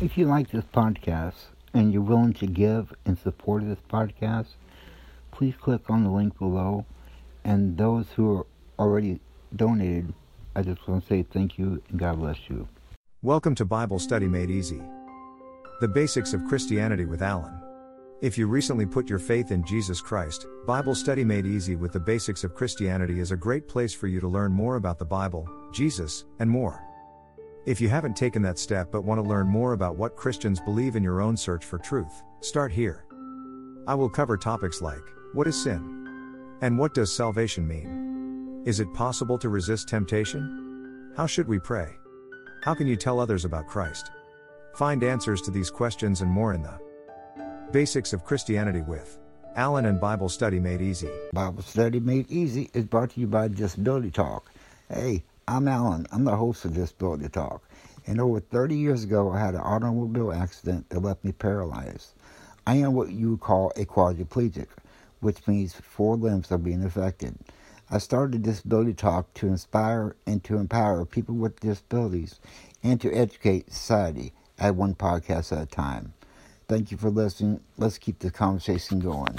If you like this podcast and you're willing to give in support of this podcast, please click on the link below. And those who are already donated, I just want to say thank you and God bless you. Welcome to Bible Study Made Easy. The Basics of Christianity with Alan. If you recently put your faith in Jesus Christ, Bible Study Made Easy with the Basics of Christianity is a great place for you to learn more about the Bible, Jesus, and more. If you haven't taken that step but want to learn more about what Christians believe in your own search for truth, start here. I will cover topics like what is sin? And what does salvation mean? Is it possible to resist temptation? How should we pray? How can you tell others about Christ? Find answers to these questions and more in the Basics of Christianity with Alan and Bible Study Made Easy. Bible Study Made Easy is brought to you by Disability Talk. Hey, I'm Alan. I'm the host of Disability Talk. And over 30 years ago, I had an automobile accident that left me paralyzed. I am what you would call a quadriplegic, which means four limbs are being affected. I started Disability Talk to inspire and to empower people with disabilities and to educate society at one podcast at a time. Thank you for listening. Let's keep the conversation going.